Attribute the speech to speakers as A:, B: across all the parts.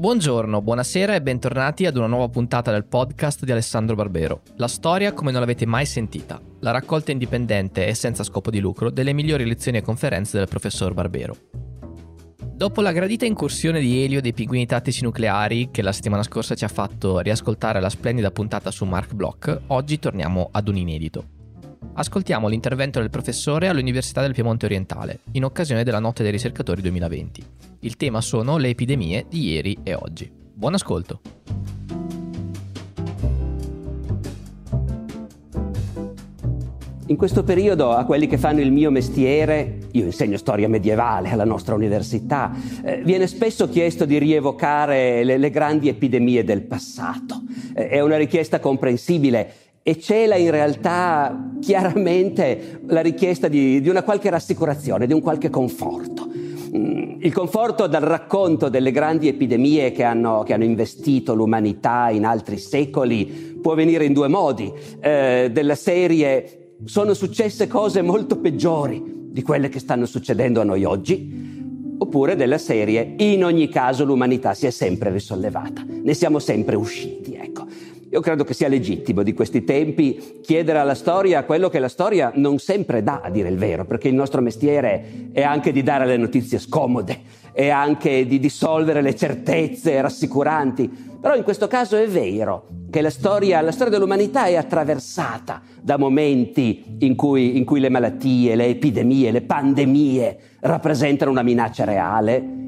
A: Buongiorno, buonasera e bentornati ad una nuova puntata del podcast di Alessandro Barbero. La storia come non l'avete mai sentita. La raccolta indipendente e senza scopo di lucro delle migliori lezioni e conferenze del professor Barbero. Dopo la gradita incursione di Elio dei pinguini tattici nucleari, che la settimana scorsa ci ha fatto riascoltare la splendida puntata su Mark Bloch, oggi torniamo ad un inedito. Ascoltiamo l'intervento del professore all'Università del Piemonte Orientale, in occasione della Notte dei Ricercatori 2020. Il tema sono le epidemie di ieri e oggi. Buon ascolto!
B: In questo periodo a quelli che fanno il mio mestiere, io insegno storia medievale alla nostra università, eh, viene spesso chiesto di rievocare le, le grandi epidemie del passato. Eh, è una richiesta comprensibile e cela in realtà chiaramente la richiesta di, di una qualche rassicurazione, di un qualche conforto. Mm, il conforto dal racconto delle grandi epidemie che hanno, che hanno, investito l'umanità in altri secoli può venire in due modi. Eh, della serie sono successe cose molto peggiori di quelle che stanno succedendo a noi oggi, oppure della serie in ogni caso l'umanità si è sempre risollevata, ne siamo sempre usciti. Ecco. Io credo che sia legittimo di questi tempi chiedere alla storia quello che la storia non sempre dà, a dire il vero, perché il nostro mestiere è anche di dare le notizie scomode, è anche di dissolvere le certezze rassicuranti. Però in questo caso è vero che la storia, la storia dell'umanità è attraversata da momenti in cui, in cui le malattie, le epidemie, le pandemie rappresentano una minaccia reale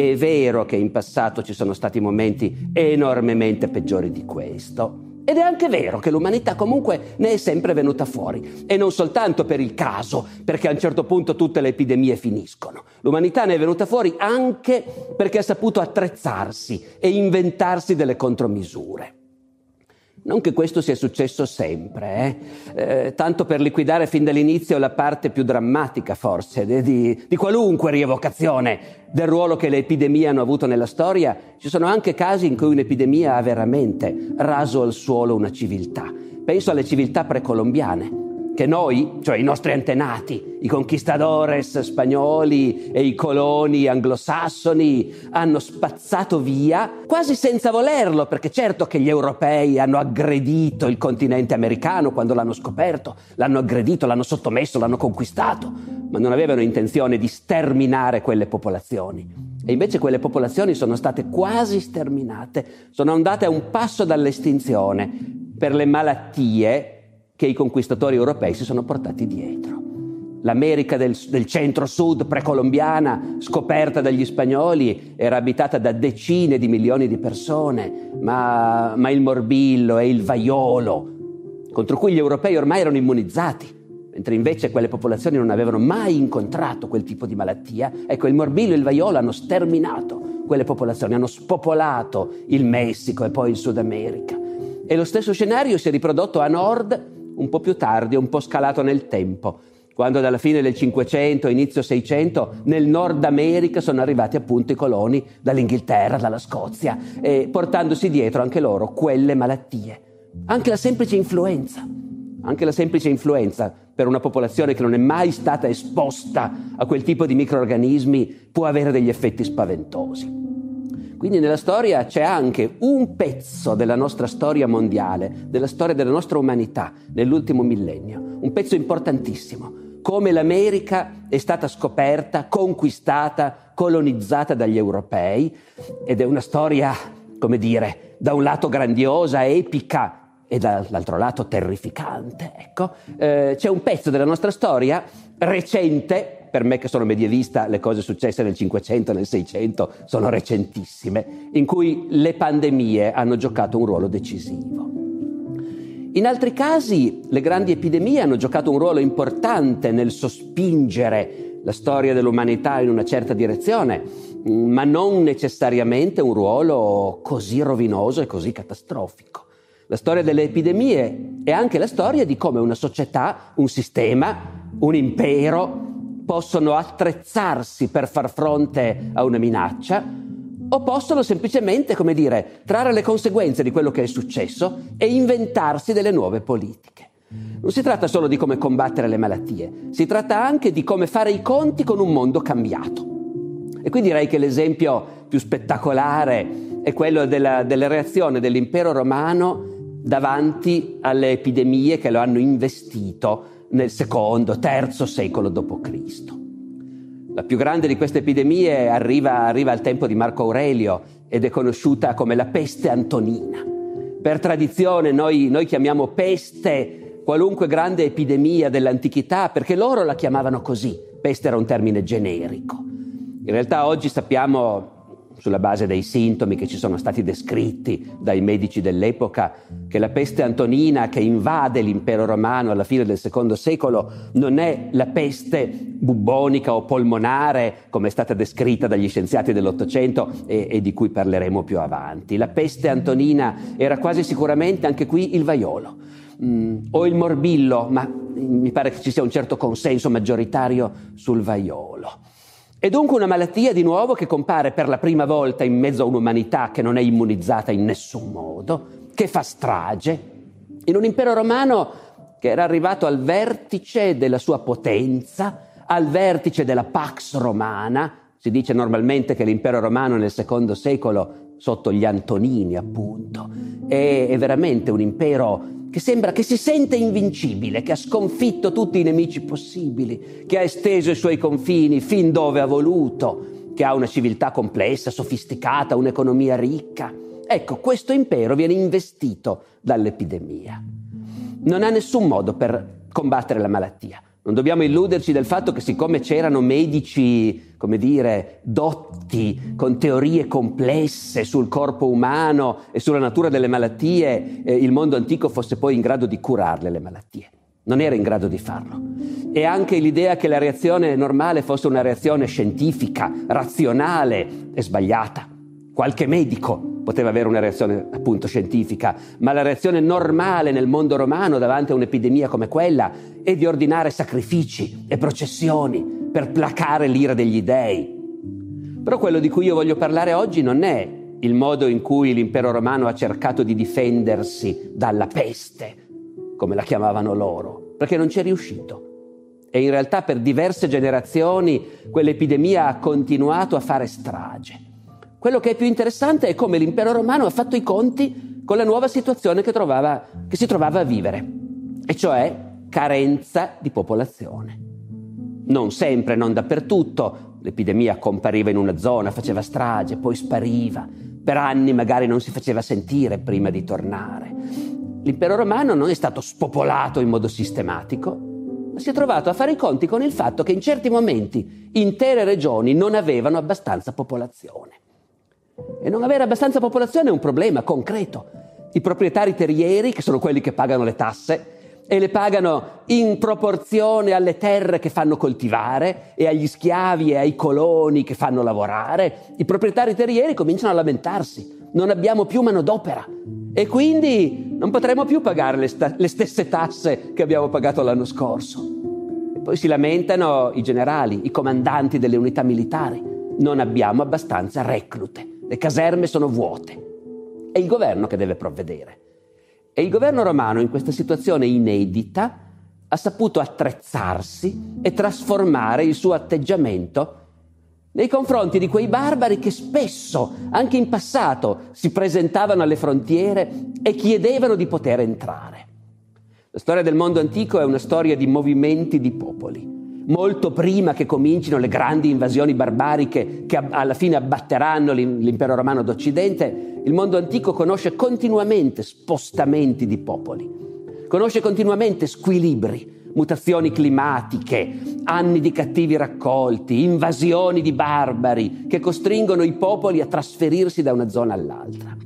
B: è vero che in passato ci sono stati momenti enormemente peggiori di questo. Ed è anche vero che l'umanità comunque ne è sempre venuta fuori. E non soltanto per il caso, perché a un certo punto tutte le epidemie finiscono. L'umanità ne è venuta fuori anche perché ha saputo attrezzarsi e inventarsi delle contromisure. Non che questo sia successo sempre, eh? Eh, tanto per liquidare fin dall'inizio la parte più drammatica forse di, di, qualunque rievocazione del ruolo che le epidemie hanno avuto nella storia, ci sono anche casi in cui un'epidemia ha veramente raso al suolo una civiltà. Penso alle civiltà precolombiane che noi, cioè i nostri antenati, i conquistadores spagnoli e i coloni anglosassoni, hanno spazzato via quasi senza volerlo, perché certo che gli europei hanno aggredito il continente americano quando l'hanno scoperto, l'hanno aggredito, l'hanno sottomesso, l'hanno conquistato, ma non avevano intenzione di sterminare quelle popolazioni. E invece quelle popolazioni sono state quasi sterminate, sono andate a un passo dall'estinzione per le malattie che i conquistatori europei si sono portati dietro. L'America del, del centro-sud precolombiana, scoperta dagli spagnoli, era abitata da decine di milioni di persone, ma, ma il morbillo e il vaiolo, contro cui gli europei ormai erano immunizzati, mentre invece quelle popolazioni non avevano mai incontrato quel tipo di malattia, ecco il morbillo e il vaiolo hanno sterminato quelle popolazioni, hanno spopolato il Messico e poi il Sud America. E lo stesso scenario si è riprodotto a nord un po' più tardi, un po' scalato nel tempo, quando dalla fine del 500, inizio 600, nel Nord America sono arrivati appunto i coloni dall'Inghilterra, dalla Scozia, eh, portandosi dietro anche loro quelle malattie. Anche la semplice influenza, anche la semplice influenza per una popolazione che non è mai stata esposta a quel tipo di microorganismi può avere degli effetti spaventosi. Quindi nella storia c'è anche un pezzo della nostra storia mondiale, della storia della nostra umanità nell'ultimo millennio, un pezzo importantissimo, come l'America è stata scoperta, conquistata, colonizzata dagli europei ed è una storia, come dire, da un lato grandiosa, epica e dall'altro lato terrificante. Ecco, eh, c'è un pezzo della nostra storia recente per me che sono medievista, le cose successe nel 500, nel 600 sono recentissime, in cui le pandemie hanno giocato un ruolo decisivo. In altri casi le grandi epidemie hanno giocato un ruolo importante nel sospingere la storia dell'umanità in una certa direzione, ma non necessariamente un ruolo così rovinoso e così catastrofico. La storia delle epidemie è anche la storia di come una società, un sistema, un impero possono attrezzarsi per far fronte a una minaccia o possono semplicemente, come dire, trarre le conseguenze di quello che è successo e inventarsi delle nuove politiche. Non si tratta solo di come combattere le malattie, si tratta anche di come fare i conti con un mondo cambiato. E qui direi che l'esempio più spettacolare è quello della, della reazione dell'impero romano davanti alle epidemie che lo hanno investito nel secondo, terzo secolo d.C. La più grande di queste epidemie arriva, arriva al tempo di Marco Aurelio ed è conosciuta come la peste antonina. Per tradizione noi, noi chiamiamo peste qualunque grande epidemia dell'antichità perché loro la chiamavano così. Peste era un termine generico. In realtà oggi sappiamo sulla base dei sintomi che ci sono stati descritti dai medici dell'epoca, che la peste antonina che invade l'impero romano alla fine del secondo secolo non è la peste bubbonica o polmonare come è stata descritta dagli scienziati dell'Ottocento e, e di cui parleremo più avanti. La peste antonina era quasi sicuramente anche qui il vaiolo. Mm, o il morbillo, ma mi pare che ci sia un certo consenso maggioritario sul vaiolo. È dunque una malattia di nuovo che compare per la prima volta in mezzo a un'umanità che non è immunizzata in nessun modo, che fa strage, in un impero romano che era arrivato al vertice della sua potenza, al vertice della Pax Romana. Si dice normalmente che l'impero romano nel secondo secolo, sotto gli Antonini appunto, è, è veramente un impero che sembra che si sente invincibile, che ha sconfitto tutti i nemici possibili, che ha esteso i suoi confini fin dove ha voluto, che ha una civiltà complessa, sofisticata, un'economia ricca. Ecco, questo impero viene investito dall'epidemia. Non ha nessun modo per combattere la malattia. Non dobbiamo illuderci del fatto che siccome c'erano medici, come dire, dotti, con teorie complesse sul corpo umano e sulla natura delle malattie, eh, il mondo antico fosse poi in grado di curarle le malattie. Non era in grado di farlo. E anche l'idea che la reazione normale fosse una reazione scientifica, razionale, è sbagliata. Qualche medico poteva avere una reazione appunto scientifica, ma la reazione normale nel mondo romano davanti a un'epidemia come quella è di ordinare sacrifici e processioni per placare l'ira degli dei. Però quello di cui io voglio parlare oggi non è il modo in cui l'impero romano ha cercato di difendersi dalla peste, come la chiamavano loro, perché non ci è riuscito. E in realtà per diverse generazioni quell'epidemia ha continuato a fare strage. Quello che è più interessante è come l'impero romano ha fatto i conti con la nuova situazione che, trovava, che si trovava a vivere, e cioè carenza di popolazione. Non sempre, non dappertutto, l'epidemia compariva in una zona, faceva strage, poi spariva, per anni magari non si faceva sentire prima di tornare. L'impero romano non è stato spopolato in modo sistematico, ma si è trovato a fare i conti con il fatto che in certi momenti intere regioni non avevano abbastanza popolazione. E non avere abbastanza popolazione è un problema concreto. I proprietari terrieri, che sono quelli che pagano le tasse, e le pagano in proporzione alle terre che fanno coltivare e agli schiavi e ai coloni che fanno lavorare, i proprietari terrieri cominciano a lamentarsi. Non abbiamo più manodopera e quindi non potremo più pagare le, sta- le stesse tasse che abbiamo pagato l'anno scorso. E poi si lamentano i generali, i comandanti delle unità militari. Non abbiamo abbastanza reclute le caserme sono vuote. È il governo che deve provvedere. E il governo romano in questa situazione inedita ha saputo attrezzarsi e trasformare il suo atteggiamento nei confronti di quei barbari che spesso, anche in passato, si presentavano alle frontiere e chiedevano di poter entrare. La storia del mondo antico è una storia di movimenti di popoli molto prima che comincino le grandi invasioni barbariche che alla fine abbatteranno l'impero romano d'Occidente, il mondo antico conosce continuamente spostamenti di popoli, conosce continuamente squilibri, mutazioni climatiche, anni di cattivi raccolti, invasioni di barbari che costringono i popoli a trasferirsi da una zona all'altra.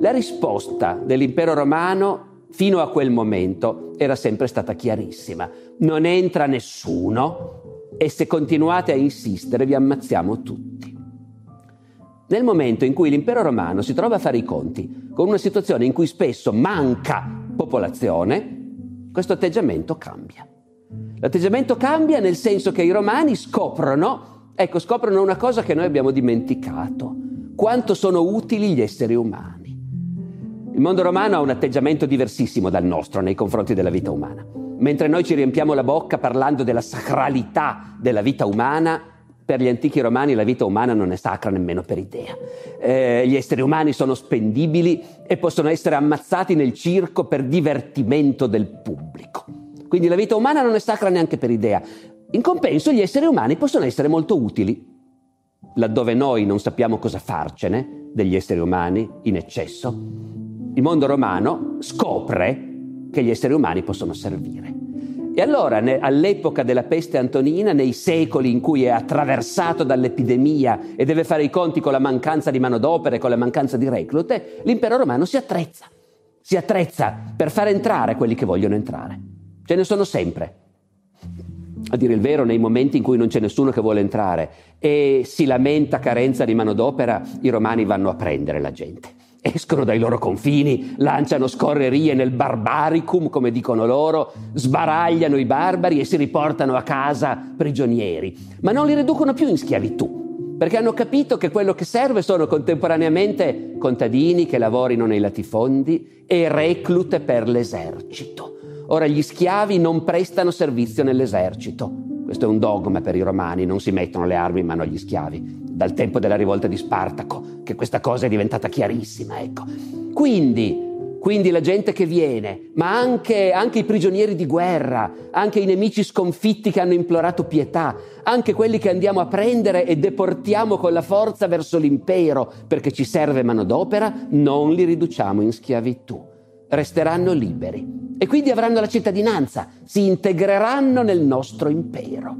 B: La risposta dell'impero romano fino a quel momento era sempre stata chiarissima. Non entra nessuno e se continuate a insistere vi ammazziamo tutti. Nel momento in cui l'impero romano si trova a fare i conti con una situazione in cui spesso manca popolazione, questo atteggiamento cambia. L'atteggiamento cambia nel senso che i romani scoprono, ecco, scoprono una cosa che noi abbiamo dimenticato, quanto sono utili gli esseri umani. Il mondo romano ha un atteggiamento diversissimo dal nostro nei confronti della vita umana. Mentre noi ci riempiamo la bocca parlando della sacralità della vita umana, Per gli antichi romani la vita umana non è sacra nemmeno per idea. Eh, gli esseri umani sono spendibili e possono essere ammazzati nel circo per divertimento del pubblico. Quindi la vita umana non è sacra neanche per idea. In compenso gli esseri umani possono essere molto utili. Laddove noi non sappiamo cosa farcene degli esseri umani in eccesso, il mondo romano scopre che gli esseri umani possono servire. E allora, ne, all'epoca della peste antonina, nei secoli in cui è attraversato dall'epidemia e deve fare i conti con la mancanza di manodopera e con la mancanza di reclute, l'impero romano si attrezza. Si attrezza per far entrare quelli che vogliono entrare. Ce ne sono sempre. A dire il vero, nei momenti in cui non c'è nessuno che vuole entrare e si lamenta carenza di manodopera, i romani vanno a prendere la gente escono dai loro confini, lanciano scorrerie nel barbaricum, come dicono loro, sbaragliano i barbari e si riportano a casa prigionieri, ma non li riducono più in schiavitù, perché hanno capito che quello che serve sono contemporaneamente contadini che lavorino nei latifondi e reclute per l'esercito. Ora gli schiavi non prestano servizio nell'esercito. Questo è un dogma per i romani, non si mettono le armi in mano agli schiavi dal tempo della rivolta di Spartaco, che questa cosa è diventata chiarissima, ecco. Quindi, quindi la gente che viene, ma anche, anche, i prigionieri di guerra, anche i nemici sconfitti che hanno implorato pietà, anche quelli che andiamo a prendere e deportiamo con la forza verso l'impero perché ci serve manodopera, non li riduciamo in schiavitù. Resteranno liberi e quindi avranno la cittadinanza, si integreranno nel nostro impero.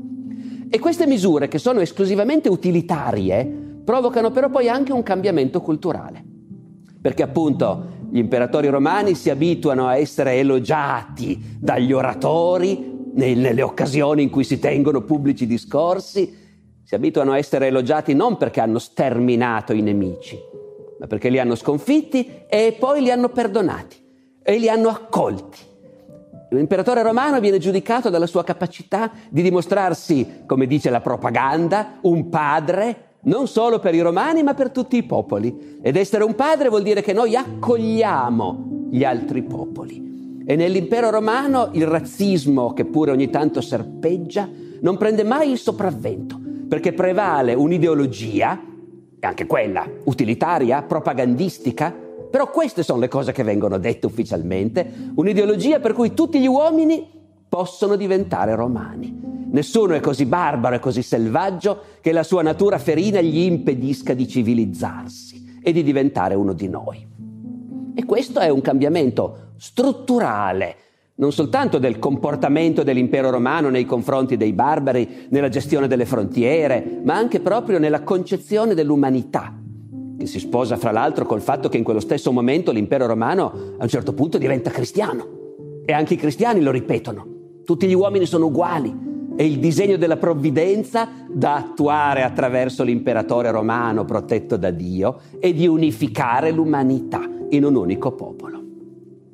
B: E queste misure, che sono esclusivamente utilitarie, provocano però poi anche un cambiamento culturale. Perché appunto gli imperatori romani si abituano a essere elogiati dagli oratori nelle occasioni in cui si tengono pubblici discorsi, si abituano a essere elogiati non perché hanno sterminato i nemici, ma perché li hanno sconfitti e poi li hanno perdonati e li hanno accolti. L'imperatore romano viene giudicato dalla sua capacità di dimostrarsi, come dice la propaganda, un padre non solo per i romani ma per tutti i popoli. Ed essere un padre vuol dire che noi accogliamo gli altri popoli. E nell'impero romano il razzismo, che pure ogni tanto serpeggia, non prende mai il sopravvento, perché prevale un'ideologia, anche quella utilitaria, propagandistica, però queste sono le cose che vengono dette ufficialmente, un'ideologia per cui tutti gli uomini possono diventare romani. Nessuno è così barbaro e così selvaggio che la sua natura ferina gli impedisca di civilizzarsi e di diventare uno di noi. E questo è un cambiamento strutturale, non soltanto del comportamento dell'impero romano nei confronti dei barbari, nella gestione delle frontiere, ma anche proprio nella concezione dell'umanità che si sposa fra l'altro col fatto che in quello stesso momento l'impero romano a un certo punto diventa cristiano. E anche i cristiani lo ripetono. Tutti gli uomini sono uguali. E il disegno della provvidenza da attuare attraverso l'imperatore romano protetto da Dio e di unificare l'umanità in un unico popolo.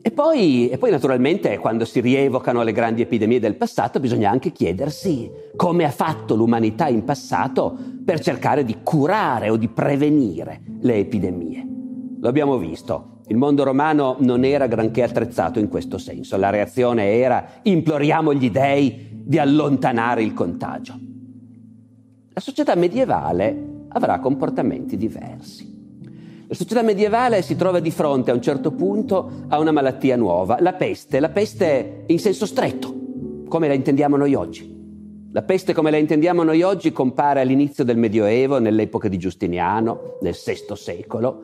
B: E poi, e poi, naturalmente quando si rievocano le grandi epidemie del passato bisogna anche chiedersi come ha fatto l'umanità in passato per cercare di curare o di prevenire le epidemie. Lo abbiamo visto, il mondo romano non era granché attrezzato in questo senso, la reazione era imploriamo gli dei di allontanare il contagio. La società medievale avrà comportamenti diversi. La società medievale si trova di fronte a un certo punto a una malattia nuova, la peste, la peste in senso stretto, come la intendiamo noi oggi. La peste come la intendiamo noi oggi compare all'inizio del Medioevo, nell'epoca di Giustiniano, nel VI secolo,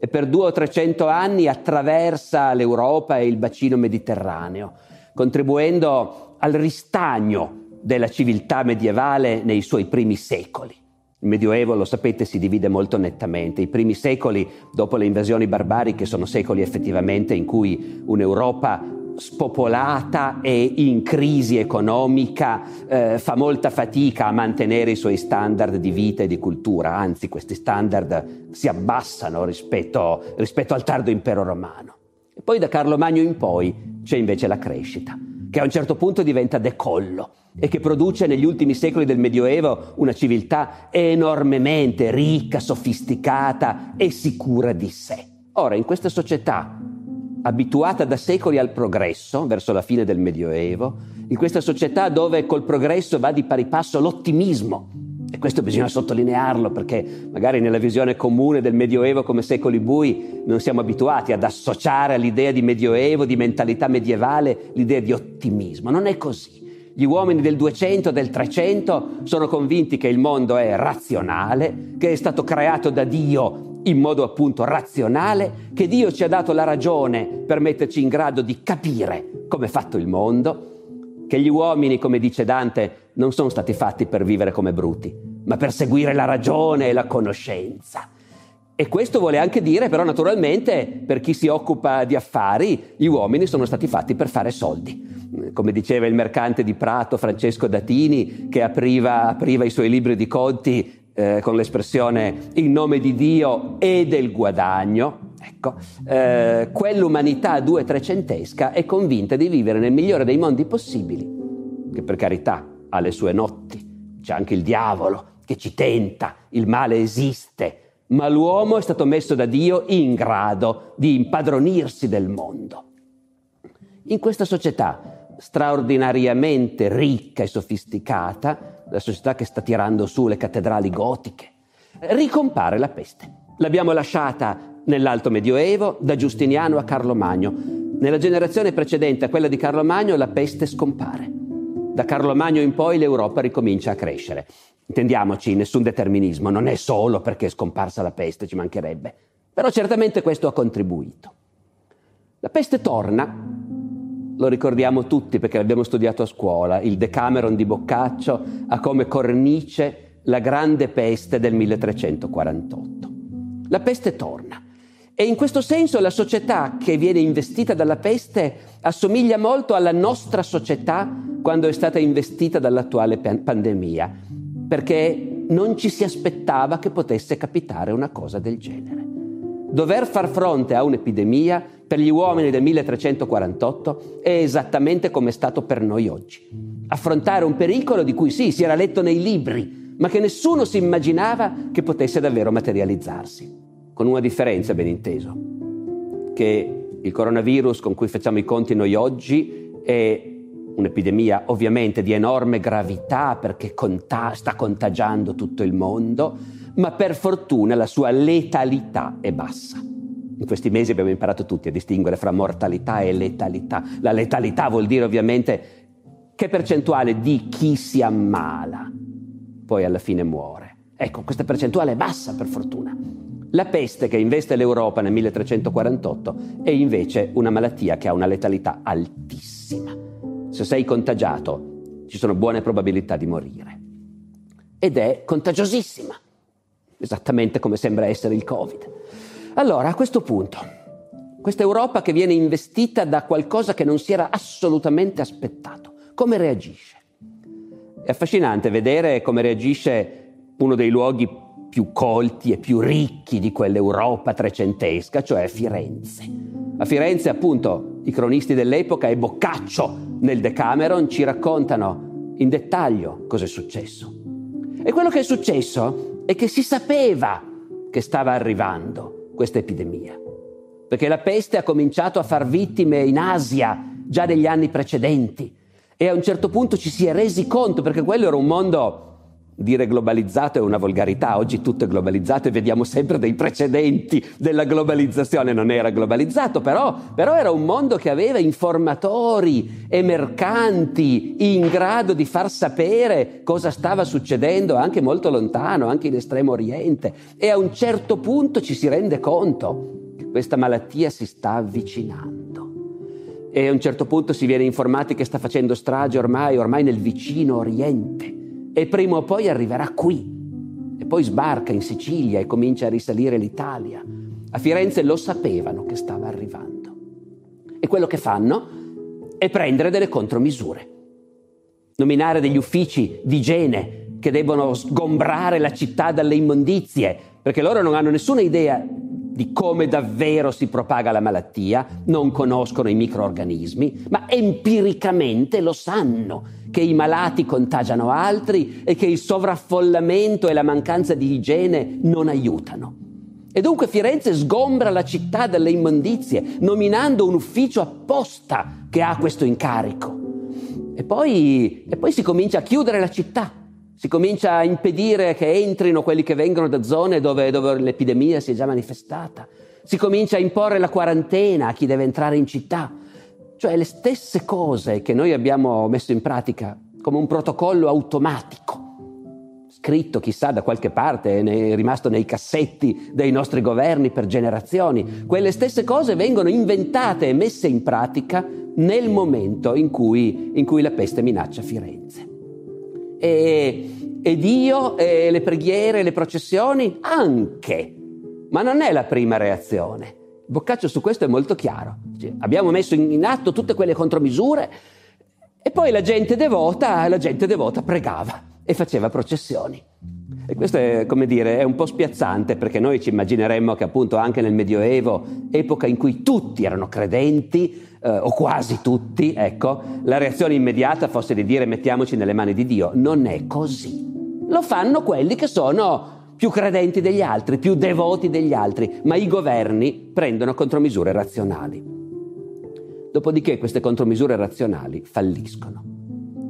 B: e per due o trecento anni attraversa l'Europa e il bacino mediterraneo, contribuendo al ristagno della civiltà medievale nei suoi primi secoli. Il Medioevo, lo sapete, si divide molto nettamente. I primi secoli, dopo le invasioni barbariche, sono secoli effettivamente in cui un'Europa spopolata e in crisi economica eh, fa molta fatica a mantenere i suoi standard di vita e di cultura, anzi questi standard si abbassano rispetto, rispetto al tardo impero romano. E poi da Carlo Magno in poi c'è invece la crescita che a un certo punto diventa decollo e che produce negli ultimi secoli del Medioevo una civiltà enormemente ricca, sofisticata e sicura di sé. Ora, in questa società abituata da secoli al progresso, verso la fine del Medioevo, in questa società dove col progresso va di pari passo l'ottimismo E questo bisogna sottolinearlo perché magari nella visione comune del Medioevo come secoli bui non siamo abituati ad associare all'idea di Medioevo, di mentalità medievale, l'idea di ottimismo. Non è così. Gli uomini del 200, del 300 sono convinti che il mondo è razionale, che è stato creato da Dio in modo appunto razionale, che Dio ci ha dato la ragione per metterci in grado di capire come è fatto il mondo, che gli uomini, come dice Dante, non sono stati fatti per vivere come bruti, ma per seguire la ragione e la conoscenza. E questo vuole anche dire, però, naturalmente, per chi si occupa di affari, gli uomini sono stati fatti per fare soldi. Come diceva il mercante di Prato, Francesco Datini, che apriva, apriva i suoi libri di conti eh, con l'espressione in nome di Dio e del guadagno, ecco, eh, quell'umanità due trecentesca è convinta di vivere nel migliore dei mondi possibili, che per carità ha le sue notti, c'è anche il diavolo che ci tenta, il male esiste, ma l'uomo è stato messo da Dio in grado di impadronirsi del mondo. In questa società straordinariamente ricca e sofisticata, la società che sta tirando su le cattedrali gotiche, ricompare la peste. L'abbiamo lasciata nell'Alto Medioevo, da Giustiniano a Carlo Magno. Nella generazione precedente a quella di Carlo Magno la peste scompare. Da Carlo Magno in poi l'Europa ricomincia a crescere. Intendiamoci, nessun determinismo, non è solo perché è scomparsa la peste, ci mancherebbe. Però certamente questo ha contribuito. La peste torna, lo ricordiamo tutti perché l'abbiamo studiato a scuola, il Decameron di Boccaccio ha come cornice la grande peste del 1348. La peste torna. E in questo senso la società che viene investita dalla peste assomiglia molto alla nostra società quando è stata investita dall'attuale pandemia, perché non ci si aspettava che potesse capitare una cosa del genere. Dover far fronte a un'epidemia per gli uomini del 1348 è esattamente come è stato per noi oggi. Affrontare un pericolo di cui sì, si era letto nei libri, ma che nessuno si immaginava che potesse davvero materializzarsi con una differenza ben inteso, che il coronavirus con cui facciamo i conti noi oggi è un'epidemia ovviamente di enorme gravità perché conta- sta contagiando tutto il mondo, ma per fortuna la sua letalità è bassa. In questi mesi abbiamo imparato tutti a distinguere fra mortalità e letalità. La letalità vuol dire ovviamente che percentuale di chi si ammala poi alla fine muore. Ecco, questa percentuale è bassa per fortuna. La peste che investe l'Europa nel 1348 è invece una malattia che ha una letalità altissima. Se sei contagiato ci sono buone probabilità di morire. Ed è contagiosissima, esattamente come sembra essere il Covid. Allora, a questo punto, questa Europa che viene investita da qualcosa che non si era assolutamente aspettato, come reagisce? È affascinante vedere come reagisce uno dei luoghi più colti e più ricchi di quell'Europa trecentesca, cioè Firenze. A Firenze, appunto, i cronisti dell'epoca e Boccaccio nel Decameron ci raccontano in dettaglio cosa è successo. E quello che è successo è che si sapeva che stava arrivando questa epidemia, perché la peste ha cominciato a far vittime in Asia già negli anni precedenti e a un certo punto ci si è resi conto, perché quello era un mondo Dire globalizzato è una volgarità, oggi tutto è globalizzato e vediamo sempre dei precedenti della globalizzazione, non era globalizzato, però, però, era un mondo che aveva informatori e mercanti in grado di far sapere cosa stava succedendo anche molto lontano, anche in estremo oriente. E a un certo punto ci si rende conto che questa malattia si sta avvicinando. E a un certo punto si viene informati che sta facendo strage ormai, ormai nel vicino oriente e prima o poi arriverà qui e poi sbarca in Sicilia e comincia a risalire l'Italia. A Firenze lo sapevano che stava arrivando. E quello che fanno è prendere delle contromisure, nominare degli uffici di igiene che devono sgombrare la città dalle immondizie, perché loro non hanno nessuna idea di come davvero si propaga la malattia, non conoscono i microorganismi, ma empiricamente lo sanno che i malati contagiano altri e che il sovraffollamento e la mancanza di igiene non aiutano. E dunque Firenze sgombra la città dalle immondizie, nominando un ufficio apposta che ha questo incarico. E poi, e poi si comincia a chiudere la città si comincia a impedire che entrino quelli che vengono da zone dove, dove l'epidemia si è già manifestata, si comincia a imporre la quarantena a chi deve entrare in città, cioè le stesse cose che noi abbiamo messo in pratica come un protocollo automatico scritto chissà da qualche parte, è rimasto nei cassetti dei nostri governi per generazioni. Quelle stesse cose vengono inventate e messe in pratica nel momento in cui, in cui la peste minaccia Firenze. E, e Dio, e le preghiere, le processioni anche, ma non è la prima reazione. Boccaccio su questo è molto chiaro. Cioè, abbiamo messo in, atto tutte quelle contromisure e poi la gente devota, la gente devota pregava e faceva processioni. E questo è, come dire, è un po' spiazzante perché noi ci immagineremmo che appunto anche nel Medioevo, epoca in cui tutti erano credenti, eh, o quasi tutti, ecco, la reazione immediata fosse di dire mettiamoci nelle mani di Dio. Non è così. Lo fanno quelli che sono più credenti degli altri, più devoti degli altri, ma i governi prendono contromisure razionali. Dopodiché queste contromisure razionali falliscono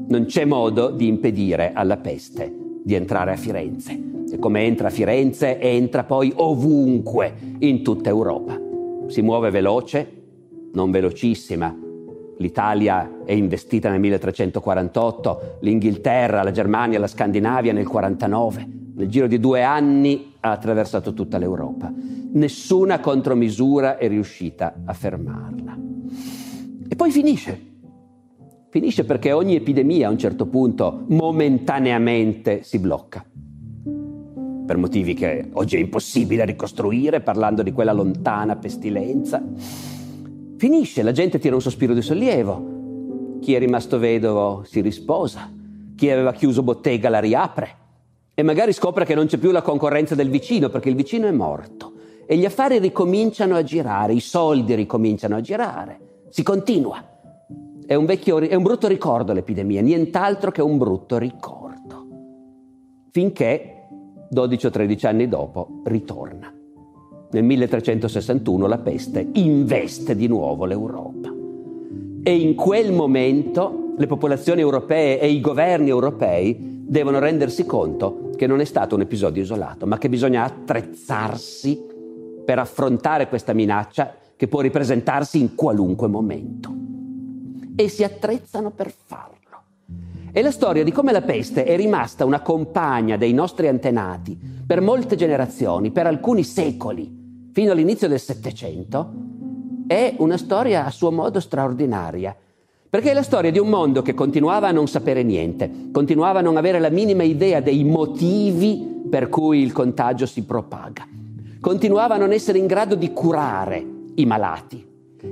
B: non c'è modo di impedire alla peste di entrare a Firenze. E come entra a Firenze, entra poi ovunque in tutta Europa. Si muove veloce, non velocissima. L'Italia è investita nel 1348, l'Inghilterra, la Germania, la Scandinavia nel 49. Nel giro di due anni ha attraversato tutta l'Europa. Nessuna contromisura è riuscita a fermarla. E poi finisce Finisce perché ogni epidemia a un certo punto momentaneamente si blocca. Per motivi che oggi è impossibile ricostruire parlando di quella lontana pestilenza. Finisce, la gente tira un sospiro di sollievo. Chi è rimasto vedovo si risposa. Chi aveva chiuso bottega la riapre. E magari scopre che non c'è più la concorrenza del vicino perché il vicino è morto. E gli affari ricominciano a girare, i soldi ricominciano a girare. Si continua. È un, vecchio, è un brutto ricordo l'epidemia, nient'altro che un brutto ricordo. Finché, 12 o 13 anni dopo, ritorna. Nel 1361 la peste investe di nuovo l'Europa. E in quel momento le popolazioni europee e i governi europei devono rendersi conto che non è stato un episodio isolato, ma che bisogna attrezzarsi per affrontare questa minaccia che può ripresentarsi in qualunque momento e si attrezzano per farlo. È la storia di come la peste è rimasta una compagna dei nostri antenati per molte generazioni, per alcuni secoli, fino all'inizio del Settecento, è una storia a suo modo straordinaria, perché è la storia di un mondo che continuava a non sapere niente, continuava a non avere la minima idea dei motivi per cui il contagio si propaga, continuava a non essere in grado di curare i malati.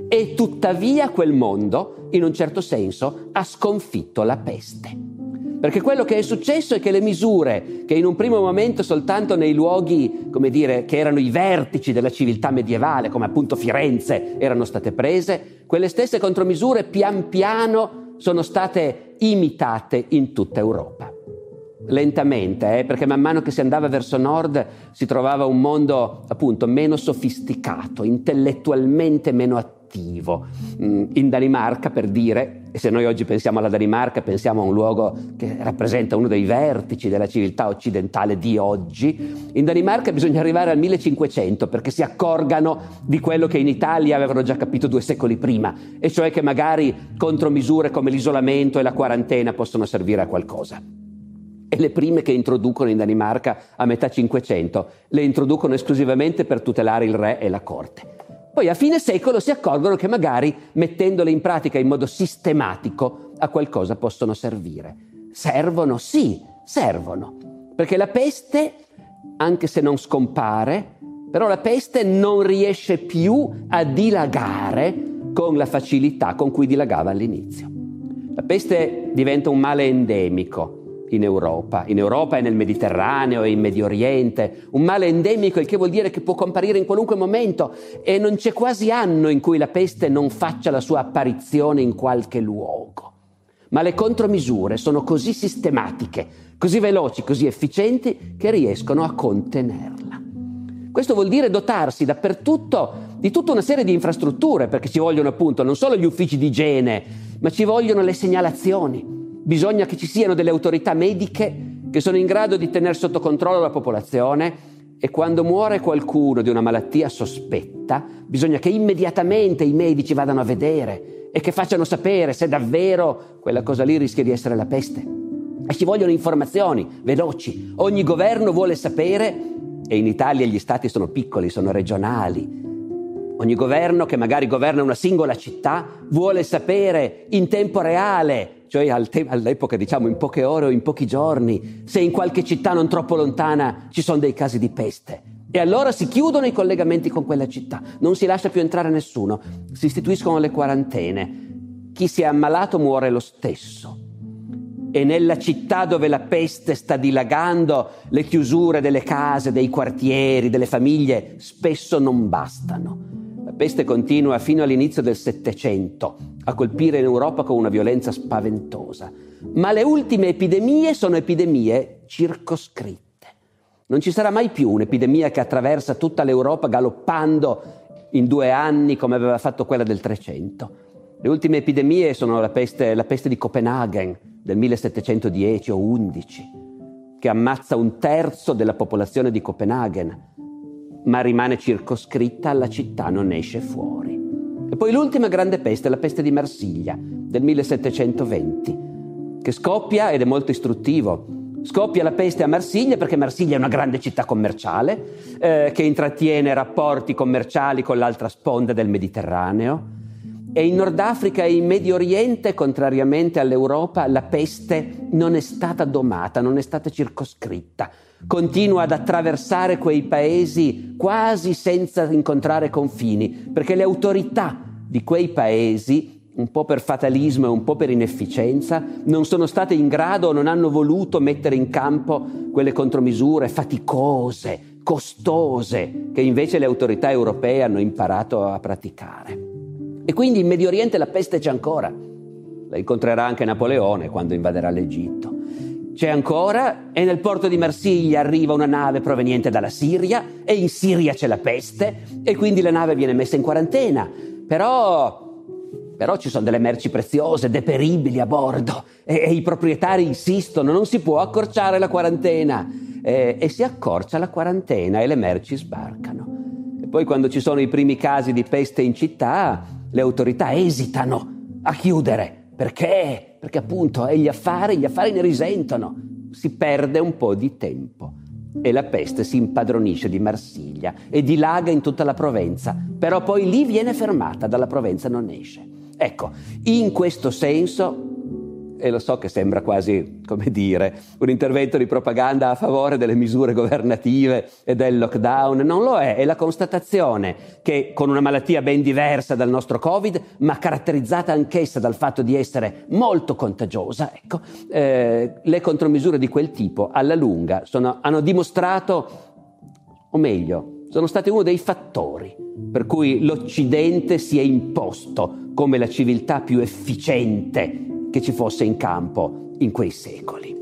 B: E tuttavia quel mondo, in un certo senso, ha sconfitto la peste. Perché quello che è successo è che le misure che in un primo momento soltanto nei luoghi, come dire, che erano i vertici della civiltà medievale, come appunto Firenze, erano state prese, quelle stesse contromisure pian piano sono state imitate in tutta Europa. Lentamente, eh, perché man mano che si andava verso nord si trovava un mondo appunto meno sofisticato, intellettualmente meno attivo. Mm, in Danimarca, per dire, e se noi oggi pensiamo alla Danimarca, pensiamo a un luogo che rappresenta uno dei vertici della civiltà occidentale di oggi, in Danimarca bisogna arrivare al 1500 perché si accorgano di quello che in Italia avevano già capito due secoli prima, e cioè che magari contromisure come l'isolamento e la quarantena possono servire a qualcosa. E le prime che introducono in Danimarca a metà Cinquecento le introducono esclusivamente per tutelare il re e la corte. Poi a fine secolo si accorgono che magari mettendole in pratica in modo sistematico a qualcosa possono servire. Servono? Sì, servono. Perché la peste, anche se non scompare, però la peste non riesce più a dilagare con la facilità con cui dilagava all'inizio. La peste diventa un male endemico, in Europa, in Europa e nel Mediterraneo e in Medio Oriente, un male endemico, il che vuol dire che può comparire in qualunque momento e non c'è quasi anno in cui la peste non faccia la sua apparizione in qualche luogo. Ma le contromisure sono così sistematiche, così veloci, così efficienti che riescono a contenerla. Questo vuol dire dotarsi dappertutto di tutta una serie di infrastrutture, perché ci vogliono appunto non solo gli uffici di igiene, ma ci vogliono le segnalazioni, bisogna che ci siano delle autorità mediche che sono in grado di tenere sotto controllo la popolazione e quando muore qualcuno di una malattia sospetta, bisogna che immediatamente i medici vadano a vedere e che facciano sapere se davvero quella cosa lì rischia di essere la peste. E ci vogliono informazioni veloci. Ogni governo vuole sapere, e in Italia gli stati sono piccoli, sono regionali. Ogni governo che magari governa una singola città vuole sapere in tempo reale, cioè all'epoca diciamo in poche ore o in pochi giorni, se in qualche città non troppo lontana ci sono dei casi di peste. E allora si chiudono i collegamenti con quella città, non si lascia più entrare nessuno, si istituiscono le quarantene. Chi si è ammalato muore lo stesso e nella città dove la peste sta dilagando, le chiusure delle case, dei quartieri, delle famiglie spesso non bastano. Peste continua fino all'inizio del Settecento a colpire in Europa con una violenza spaventosa. Ma le ultime epidemie sono epidemie circoscritte. Non ci sarà mai più un'epidemia che attraversa tutta l'Europa galoppando in due anni come aveva fatto quella del Trecento. Le ultime epidemie sono la peste, la peste di Copenaghen del 1710 o 11, che ammazza un terzo della popolazione di Copenaghen, ma rimane circoscritta alla città, non esce fuori. E poi l'ultima grande peste, la peste di Marsiglia del 1720, che scoppia ed è molto istruttivo. Scoppia la peste a Marsiglia perché Marsiglia è una grande città commerciale eh, che intrattiene rapporti commerciali con l'altra sponda del Mediterraneo e in Nord Africa e in Medio Oriente, contrariamente all'Europa, la peste non è stata domata, non è stata circoscritta. Continua ad attraversare quei paesi quasi senza incontrare confini, perché le autorità di quei paesi, un po' per fatalismo e un po' per inefficienza, non sono state in grado o non hanno voluto mettere in campo quelle contromisure faticose, costose, che invece le autorità europee hanno imparato a praticare. E quindi in Medio Oriente la peste c'è ancora. La incontrerà anche Napoleone quando invaderà l'Egitto. C'è ancora e nel porto di Marsiglia arriva una nave proveniente dalla Siria e in Siria c'è la peste e quindi la nave viene messa in quarantena. Però, però ci sono delle merci preziose, deperibili a bordo e, e i proprietari insistono, non si può accorciare la quarantena. E, e si accorcia la quarantena e le merci sbarcano. E poi quando ci sono i primi casi di peste in città, le autorità esitano a chiudere. Perché? Perché appunto gli affari, gli affari ne risentono. Si perde un po' di tempo e la peste si impadronisce di Marsiglia e dilaga in tutta la Provenza, però poi lì viene fermata, dalla Provenza non esce. Ecco, in questo senso e lo so che sembra quasi, come dire, un intervento di propaganda a favore delle misure governative e del lockdown, non lo è, è la constatazione che con una malattia ben diversa dal nostro Covid, ma caratterizzata anch'essa dal fatto di essere molto contagiosa, ecco, eh, le contromisure di quel tipo alla lunga sono, hanno dimostrato, o meglio, sono state uno dei fattori per cui l'Occidente si è imposto come la civiltà più efficiente che ci fosse in campo in quei secoli.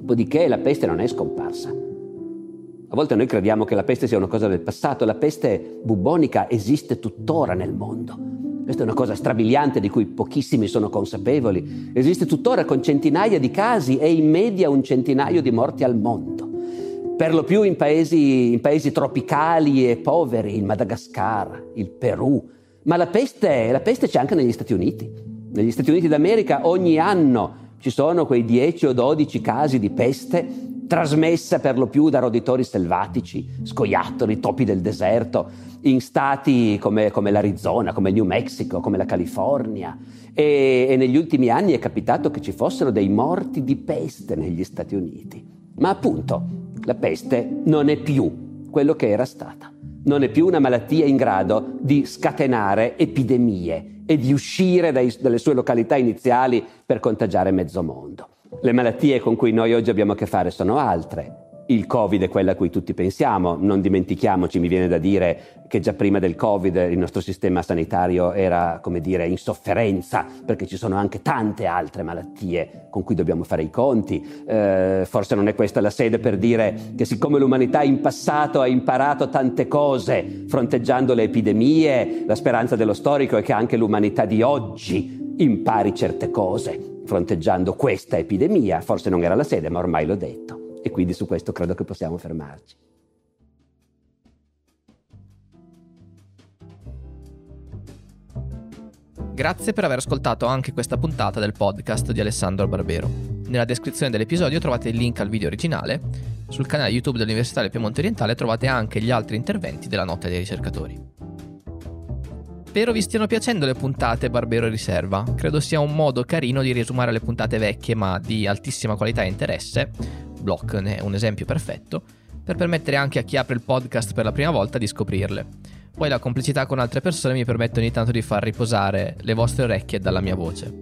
B: Dopodiché la peste non è scomparsa. A volte noi crediamo che la peste sia una cosa del passato, la peste bubonica esiste tuttora nel mondo. Questa è una cosa strabiliante di cui pochissimi sono consapevoli. Esiste tuttora con centinaia di casi e in media un centinaio di morti al mondo. Per lo più in paesi, in paesi tropicali e poveri, il Madagascar, il Perù. Ma la peste, la peste c'è anche negli Stati Uniti. Negli Stati Uniti d'America ogni anno ci sono quei 10 o 12 casi di peste trasmessa per lo più da roditori selvatici, scoiattoli, topi del deserto, in stati come, come l'Arizona, come il New Mexico, come la California. E, e negli ultimi anni è capitato che ci fossero dei morti di peste negli Stati Uniti. Ma appunto, la peste non è più quello che era stata. Non è più una malattia in grado di scatenare epidemie e di uscire dai, dalle sue località iniziali per contagiare mezzo mondo. Le malattie con cui noi oggi abbiamo a che fare sono altre. Il Covid è quella a cui tutti pensiamo, non dimentichiamoci, mi viene da dire che già prima del Covid il nostro sistema sanitario era, come dire, in sofferenza, perché ci sono anche tante altre malattie con cui dobbiamo fare i conti. Eh, forse non è questa la sede per dire che siccome l'umanità in passato ha imparato tante cose fronteggiando le epidemie, la speranza dello storico è che anche l'umanità di oggi impari certe cose fronteggiando questa epidemia, forse non era la sede, ma ormai l'ho detto. E quindi su questo credo che possiamo fermarci.
A: Grazie per aver ascoltato anche questa puntata del podcast di Alessandro Barbero. Nella descrizione dell'episodio trovate il link al video originale. Sul canale YouTube dell'Università del Piemonte Orientale trovate anche gli altri interventi della nota dei ricercatori. Spero vi stiano piacendo le puntate Barbero Riserva. Credo sia un modo carino di riesumare le puntate vecchie ma di altissima qualità e interesse. Block ne è un esempio perfetto, per permettere anche a chi apre il podcast per la prima volta di scoprirle. Poi la complicità con altre persone mi permette ogni tanto di far riposare le vostre orecchie dalla mia voce.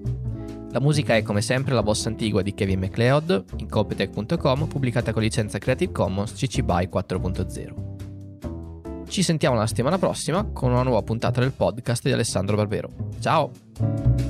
A: La musica è come sempre la bossa antigua di Kevin MacLeod in copytech.com pubblicata con licenza Creative Commons CC BY 4.0. Ci sentiamo la settimana prossima con una nuova puntata del podcast di Alessandro Barbero. Ciao!